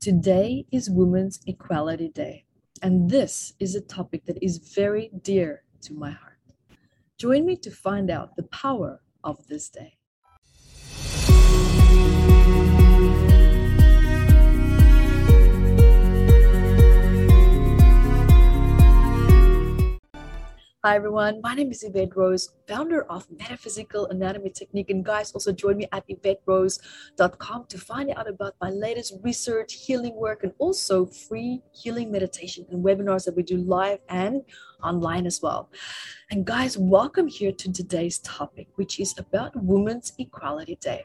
Today is Women's Equality Day, and this is a topic that is very dear to my heart. Join me to find out the power of this day. Hi everyone, my name is Yvette Rose, founder of Metaphysical Anatomy Technique. And guys, also join me at YvetteRose.com to find out about my latest research, healing work, and also free healing meditation and webinars that we do live and online as well. And guys, welcome here to today's topic, which is about Women's Equality Day.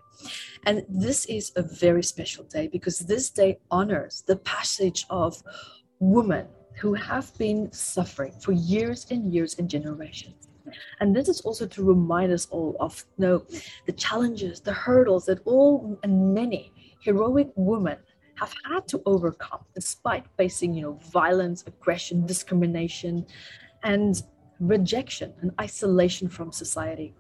And this is a very special day because this day honors the passage of women who have been suffering for years and years and generations. And this is also to remind us all of you know, the challenges, the hurdles that all and many heroic women have had to overcome despite facing you know violence aggression discrimination and rejection and isolation from society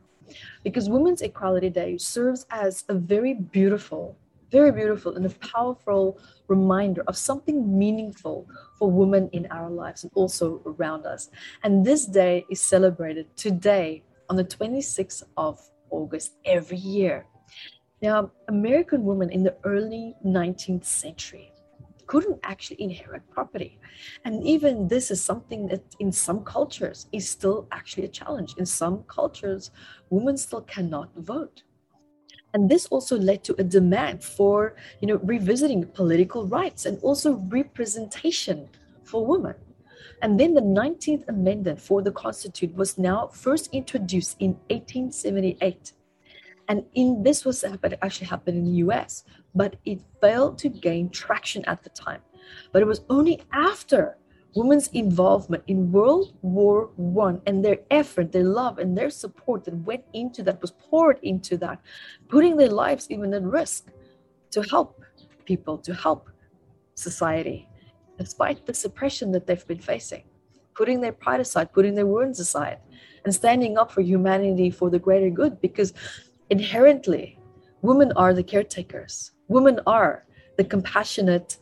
because women's equality day serves as a very beautiful very beautiful and a powerful reminder of something meaningful for women in our lives and also around us. And this day is celebrated today on the 26th of August every year. Now, American women in the early 19th century couldn't actually inherit property. And even this is something that in some cultures is still actually a challenge. In some cultures, women still cannot vote and this also led to a demand for you know revisiting political rights and also representation for women. And then the 19th amendment for the constitution was now first introduced in 1878 and in this was actually happened in the us but it failed to gain traction at the time. But it was only after women's involvement in World War One and their effort, their love, and their support that went into that was poured into that, putting their lives even at risk to help people, to help society, despite the suppression that they've been facing, putting their pride aside, putting their wounds aside, and standing up for humanity for the greater good because inherently women are the caretakers. Women are the compassionate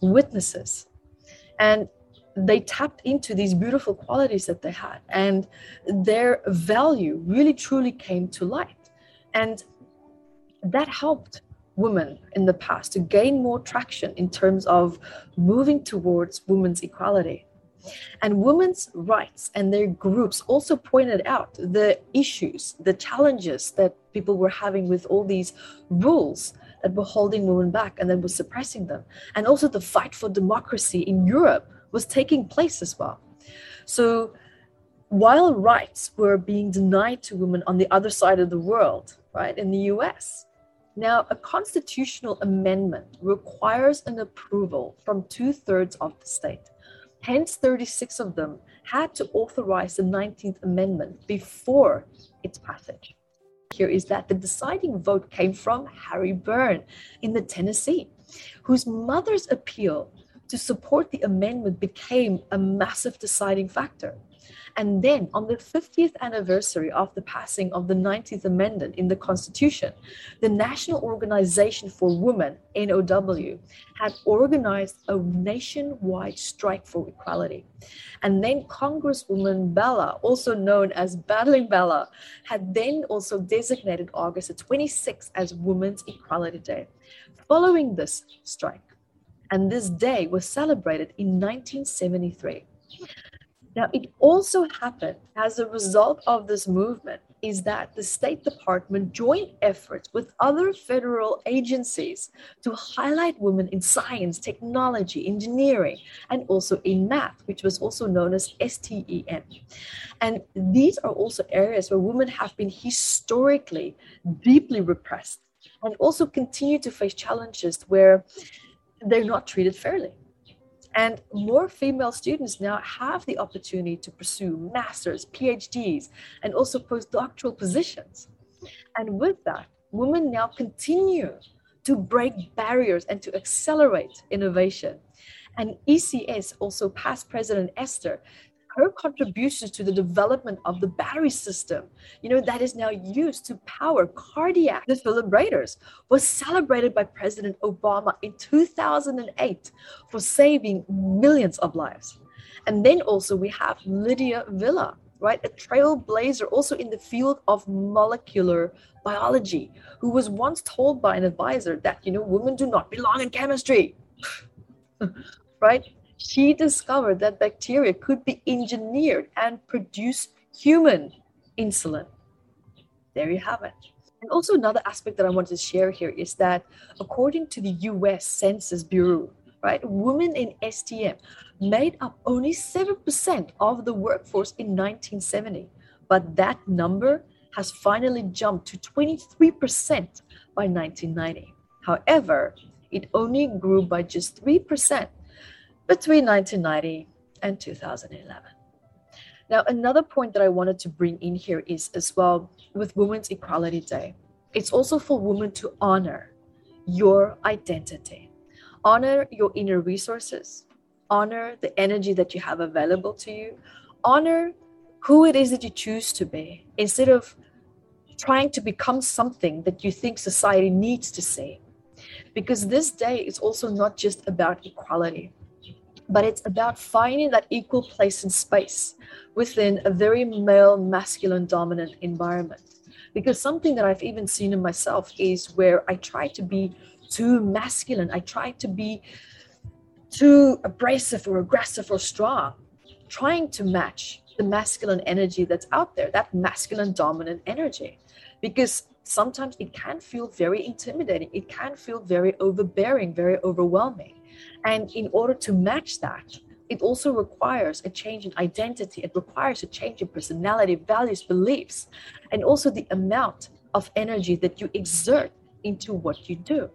witnesses. And they tapped into these beautiful qualities that they had and their value really truly came to light. And that helped women in the past to gain more traction in terms of moving towards women's equality. And women's rights and their groups also pointed out the issues the challenges that people were having with all these rules that were holding women back and that was suppressing them. And also the fight for democracy in europe was taking place as well. So while rights were being denied to women on the other side of the world, right, in the US, now a constitutional amendment requires an approval from two thirds of the state. Hence, 36 of them had to authorize the 19th Amendment before its passage. Here is that the deciding vote came from Harry Burn in the Tennessee, whose mother's appeal to support the amendment became a massive deciding factor. And then on the 50th anniversary of the passing of the 19th Amendment in the Constitution, the National Organization for Women, NOW, had organized a nationwide strike for equality. And then Congresswoman Bella, also known as Battling Bella, had then also designated August the 26th as Women's Equality Day. Following this strike, and this day was celebrated in 1973. Now, it also happened as a result of this movement is that the State Department joined efforts with other federal agencies to highlight women in science, technology, engineering, and also in math, which was also known as STEM. And these are also areas where women have been historically deeply repressed and also continue to face challenges where they're not treated fairly. And more female students now have the opportunity to pursue masters, PhDs, and also postdoctoral positions. And with that, women now continue to break barriers and to accelerate innovation. And ECS, also past President Esther, her contributions to the development of the battery system, you know, that is now used to power cardiac defibrillators, was celebrated by President Obama in 2008 for saving millions of lives. And then also we have Lydia Villa, right? A trailblazer also in the field of molecular biology, who was once told by an advisor that, you know, women do not belong in chemistry, right? She discovered that bacteria could be engineered and produce human insulin. There you have it. And also, another aspect that I wanted to share here is that according to the US Census Bureau, right, women in STEM made up only 7% of the workforce in 1970, but that number has finally jumped to 23% by 1990. However, it only grew by just 3% between 1990 and 2011. Now, another point that I wanted to bring in here is as well with Women's Equality Day, it's also for women to honor your identity, honor your inner resources, honor the energy that you have available to you, honor who it is that you choose to be instead of trying to become something that you think society needs to see. Because this day is also not just about equality but it's about finding that equal place and space within a very male, masculine dominant environment. Because something that I've even seen in myself is where I try to be too masculine, I try to be too abrasive or aggressive or strong, trying to match the masculine energy that's out there, that masculine dominant energy. Because sometimes it can feel very intimidating, it can feel very overbearing, very overwhelming. And in order to match that, it also requires a change in identity. It requires a change in personality, values, beliefs, and also the amount of energy that you exert into what you do.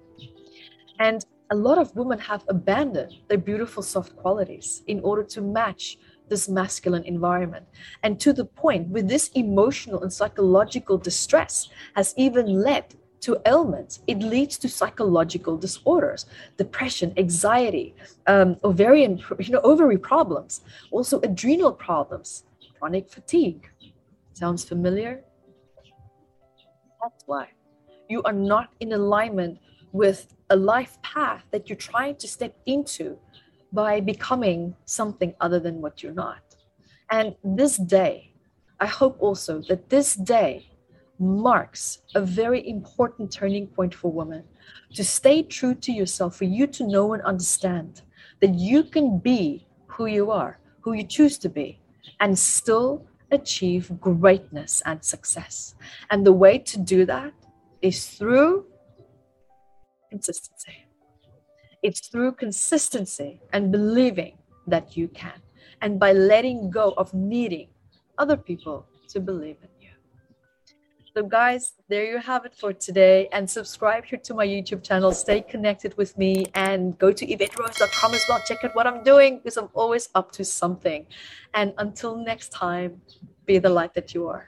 And a lot of women have abandoned their beautiful soft qualities in order to match this masculine environment. And to the point where this emotional and psychological distress has even led to ailments. It leads to psychological disorders, depression, anxiety, um, ovarian, you know, ovary problems, also adrenal problems, chronic fatigue. Sounds familiar? That's why you are not in alignment with a life path that you're trying to step into by becoming something other than what you're not. And this day, I hope also that this day marks a very important turning point for women to stay true to yourself, for you to know and understand that you can be who you are, who you choose to be, and still achieve greatness and success. And the way to do that is through consistency. It's through consistency and believing that you can, and by letting go of needing other people to believe in. So, guys, there you have it for today. And subscribe here to my YouTube channel. Stay connected with me and go to YvetteRose.com as well. Check out what I'm doing because I'm always up to something. And until next time, be the light that you are.